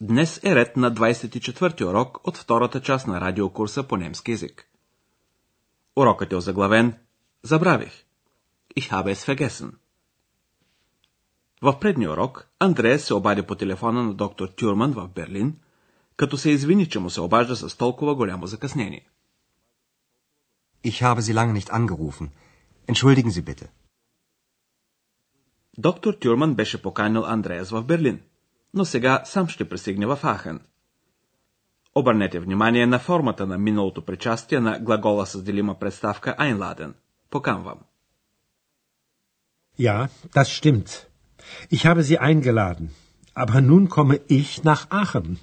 днес е ред на 24-ти урок от втората част на радиокурса по немски язик. Урокът е озаглавен Забравих. Ich habe es vergessen. В предния урок Андреас се обади по телефона на доктор Тюрман в Берлин, като се извини, че му се обажда с толкова голямо закъснение. Ich habe Sie lange nicht angerufen. Entschuldigen Sie bitte. Доктор Тюрман беше поканил Андреас в Берлин, но сега сам ще пристигне в Ахен. Обърнете внимание на формата на миналото причастие на глагола с делима представка einladen. Поканвам. Ja, das stimmt. Ich habe Sie eingeladen. Aber nun komme ich nach Aachen.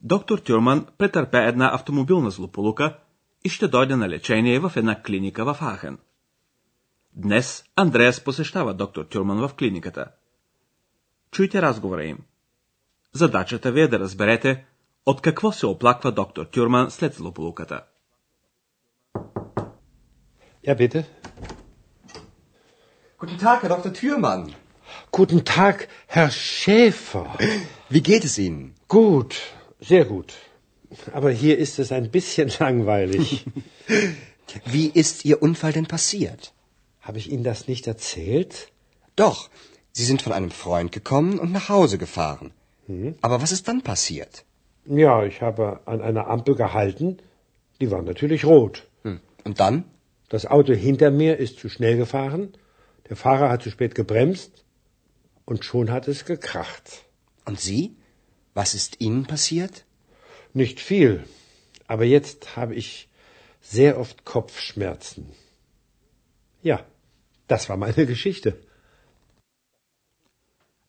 Доктор Тюрман претърпя една автомобилна злополука и ще дойде на лечение в една клиника в Ахен. Днес Андреас посещава доктор Тюрман в клиниката. Чуйте разговора им. Задачата ви е да разберете от какво се оплаква доктор Тюрман след злополуката. Ja, bitte. Guten Tag, Herr Dr. Thürmann. Guten Tag, Herr Schäfer. Wie geht es Ihnen? Gut, sehr gut. Aber hier ist es ein bisschen langweilig. Wie ist Ihr Unfall denn passiert? Habe ich Ihnen das nicht erzählt? Doch, Sie sind von einem Freund gekommen und nach Hause gefahren. Aber was ist dann passiert? Ja, ich habe an einer Ampel gehalten. Die war natürlich rot. Hm. Und dann? Das Auto hinter mir ist zu schnell gefahren. Der Fahrer hat zu spät gebremst. Und schon hat es gekracht. Und Sie? Was ist Ihnen passiert? Nicht viel. Aber jetzt habe ich sehr oft Kopfschmerzen. Ja, das war meine Geschichte.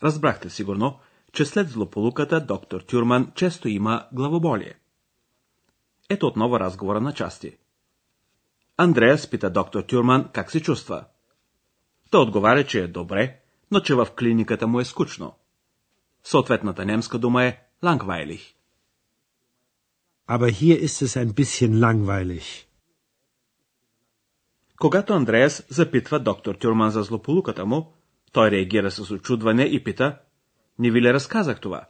Разбрахте сигурно, че след злополуката доктор Тюрман често има главоболие. Ето отново разговора на части. Андреас пита доктор Тюрман как се чувства. Той отговаря, че е добре, но че в клиниката му е скучно. Съответната немска дума е langweilig. Aber hier ist es ein bisschen langweilig. Когато Андреас запитва доктор Тюрман за злополуката му, той реагира с очудване и пита, не ви ли разказах това?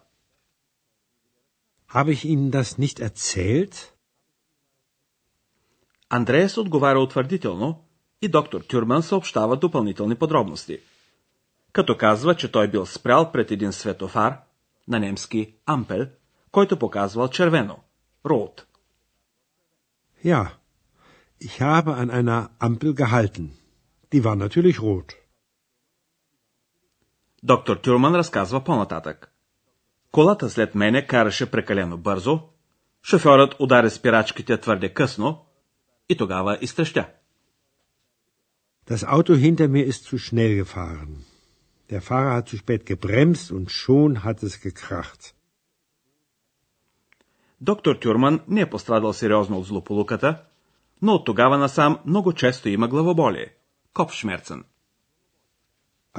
Habe ich Ihnen das nicht erzählt? Андреас отговаря утвърдително и доктор Тюрман съобщава допълнителни подробности. Като казва, че той бил спрял пред един светофар, на немски ампел, който показвал червено, рот. Ja, ich habe an einer Ampel gehalten. Die war natürlich rot. Доктор Тюрман разказва по-нататък. Колата след мене караше прекалено бързо, шофьорът удари спирачките твърде късно и тогава изтрещя. Das Auto hinter mir ist zu schnell gefahren. Der Fahrer hat zu spät gebremst und schon hat es gekracht. Доктор Тюрман не е пострадал сериозно от злополуката, но от тогава насам много често има главоболие. Копшмерцен.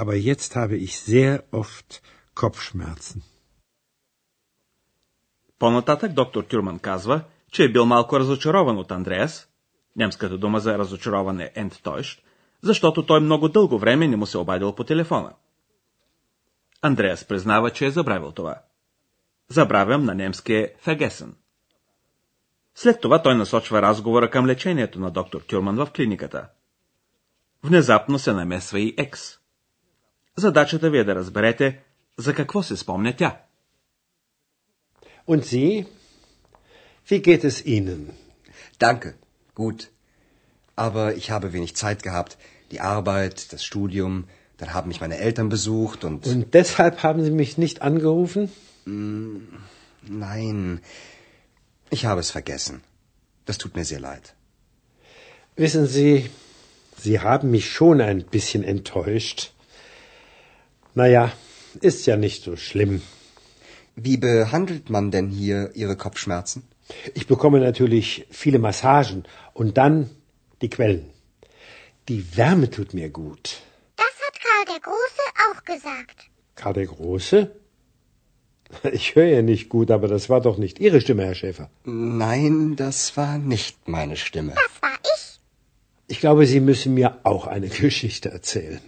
Aber jetzt habe ich sehr oft Kopfschmerzen. По-нататък доктор Тюрман казва, че е бил малко разочарован от Андреас, немската дума за разочароване е enttäuscht, защото той много дълго време не му се обадил по телефона. Андреас признава, че е забравил това. Забравям на немски е vergessen. След това той насочва разговора към лечението на доктор Тюрман в клиниката. Внезапно се намесва и екс. Задачата ви е да разберете за какво се спомня тя. Und Sie? Wie geht es Ihnen? Danke. Gut. Aber ich habe wenig Zeit gehabt. Die Arbeit, das Studium, dann haben mich meine Eltern besucht und... Und deshalb haben Sie mich nicht angerufen? Nein, ich habe es vergessen. Das tut mir sehr leid. Wissen Sie, Sie haben mich schon ein bisschen enttäuscht. Naja, ist ja nicht so schlimm. Wie behandelt man denn hier Ihre Kopfschmerzen? Ich bekomme natürlich viele Massagen und dann die Quellen. Die Wärme tut mir gut. Das hat Karl der Große auch gesagt. Karl der Große? Ich höre ja nicht gut, aber das war doch nicht Ihre Stimme, Herr Schäfer. Nein, das war nicht meine Stimme. Das war ich. Ich glaube, Sie müssen mir auch eine Geschichte erzählen.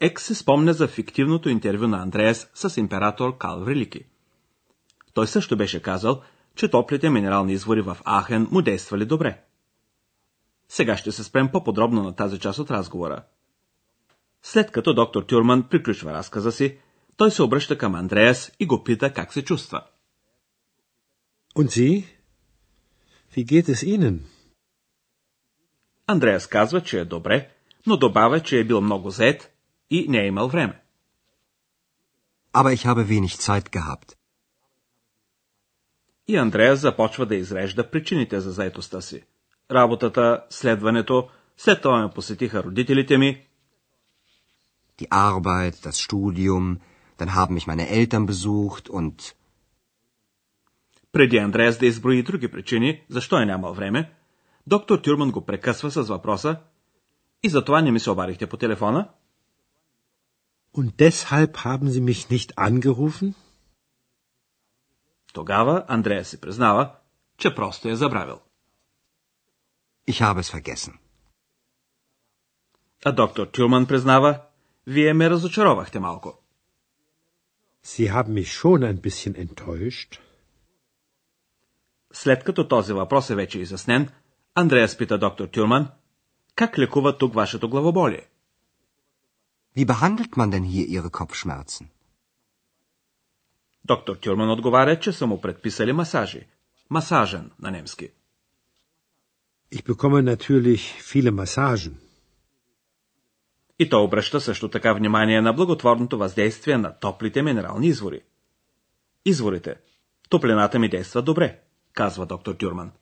Екс се спомня за фиктивното интервю на Андреас с император Кал Велики. Той също беше казал, че топлите минерални извори в Ахен му действали добре. Сега ще се спрем по-подробно на тази част от разговора. След като доктор Тюрман приключва разказа си, той се обръща към Андреас и го пита как се чувства. Und Sie? Wie geht es Ihnen? Андреас казва, че е добре, но добавя, че е бил много зает и не е имал време. Aber ich habe wenig Zeit gehabt. И Андреас започва да изрежда причините за заетостта си. Работата, следването, след това ме посетиха родителите ми. Die Arbeit, das Studium, dann haben mich meine Eltern besucht und Преди Андреас да изброи други причини, защо е нямал време, доктор Тюрман го прекъсва с въпроса И затова не ми се обадихте по телефона? Und deshalb haben Sie mich nicht angerufen? Тогава Андрея се признава, че просто е забравил. ich habe es vergessen. А доктор Тюрман признава, вие ме разочаровахте малко. Sie haben mich schon ein bisschen enttäuscht. След като този въпрос е вече изяснен, Андреас пита доктор Тюрман, как лекува тук вашето главоболие? Wie behandelt man denn hier Ihre Kopfschmerzen? Доктор Тюрман отговаря, че са му предписали масажи. Масажен на немски. Ich bekomme natürlich viele Massagen. И той обръща също така внимание на благотворното въздействие на топлите минерални извори. Изворите. Топлината ми действа добре, казва доктор Тюрман.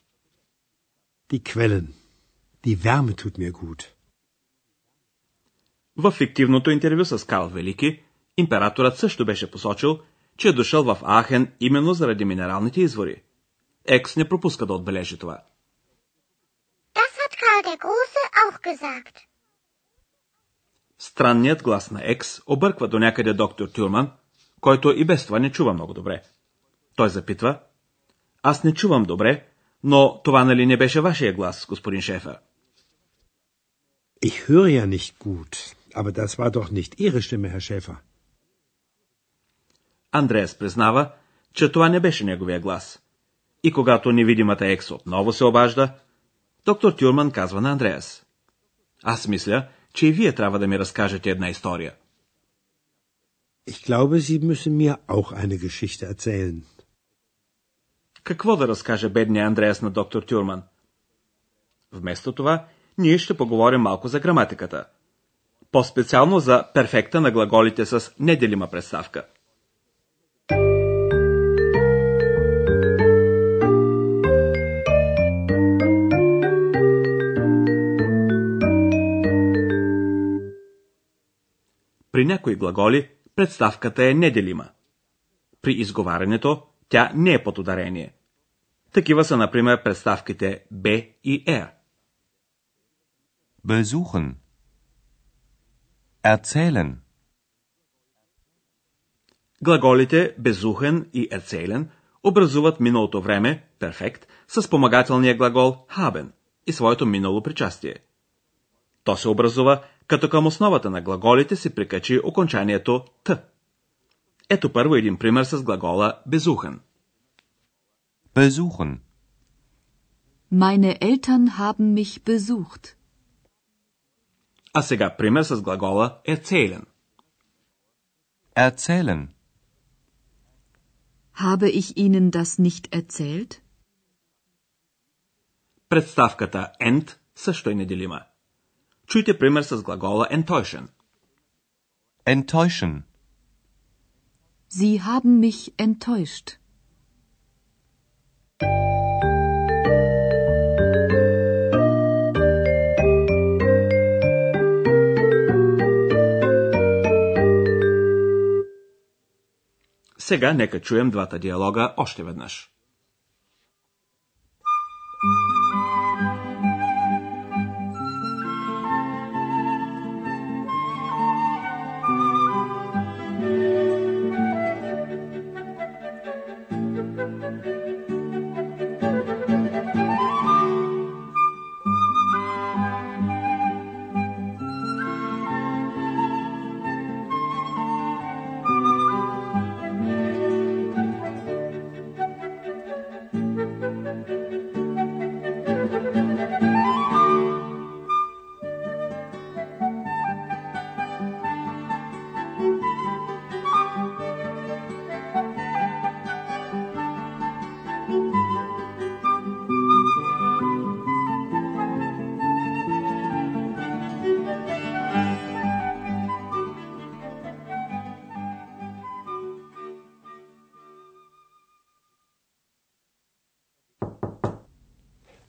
Die Quellen. Die Wärme tut mir gut. В фиктивното интервю с Карл Велики, императорът също беше посочил, че е дошъл в Ахен именно заради минералните извори. Екс не пропуска да отбележи това. Das hat Karl der Große auch gesagt. Странният глас на Екс обърква до някъде доктор Тюрман, който и без това не чува много добре. Той запитва, аз не чувам добре, но това нали не беше вашия глас, господин Шефер? Ich höre ja nicht gut, aber das war doch nicht Ihre Stimme, Herr Schäfer. Андреас признава, че това не беше неговия глас. И когато невидимата Екс отново се обажда, доктор Тюрман казва на Андреас. Аз мисля, че и вие трябва да ми разкажете една история. Ich glaube, Sie müssen mir auch eine Geschichte erzählen. Какво да разкаже бедния Андреас на доктор Тюрман? Вместо това, ние ще поговорим малко за граматиката. По-специално за перфекта на глаголите с неделима представка. При някои глаголи представката е неделима. При изговарянето тя не е под ударение. Такива са, например, представките Б и Р. Besuchen. Erzählen. Глаголите безухен и erzählen образуват миналото време, перфект, с спомагателния глагол haben и своето минало причастие. То се образува, като към основата на глаголите се прикачи окончанието т. Ето първо един пример с глагола безухен. Besuchen. Meine Eltern haben mich besucht. А сега пример с глагола erzählen. Erzählen. Habe ich Ihnen das nicht erzählt? Представката end също е неделима. Чуйте пример с глагола enttäuschen. Enttäuschen. Sie haben mich enttäuscht. Сега нека чуем двата диалога още веднъж.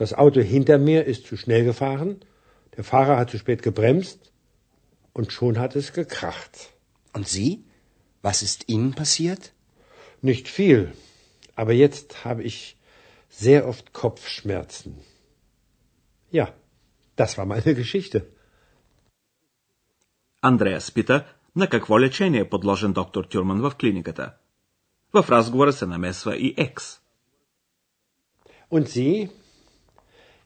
Das Auto hinter mir ist zu schnell gefahren. Der Fahrer hat zu spät gebremst. Und schon hat es gekracht. Und Sie? Was ist Ihnen passiert? Nicht viel. Aber jetzt habe ich sehr oft Kopfschmerzen. Ja, das war meine Geschichte. Андреас пита на какво лечение е подложен доктор Тюрман в клиниката. В разговора се намесва и Екс. Und Sie?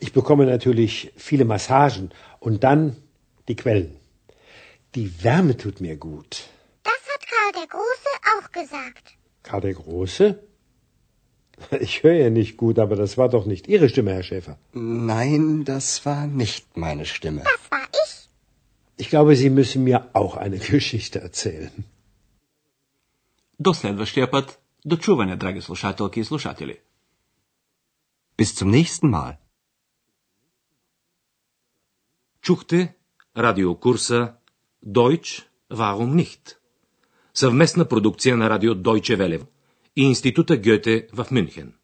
Ich bekomme natürlich viele Massagen und dann die Quellen. Die Wärme tut mir gut. Das hat Karl der Große auch gesagt. Karl der Große? Ich höre ja nicht gut, aber das war doch nicht Ihre Stimme, Herr Schäfer. Nein, das war nicht meine Stimme. Das war ich. Ich glaube, Sie müssen mir auch eine Geschichte erzählen. До следващия път, до чуване, драги слушателки и слушатели. Bis zum nächsten Mal. Чухте радиокурса Deutsch, warum nicht? Съвместна продукция на радио Deutsche Welle и Института Гьоте в Мюнхен.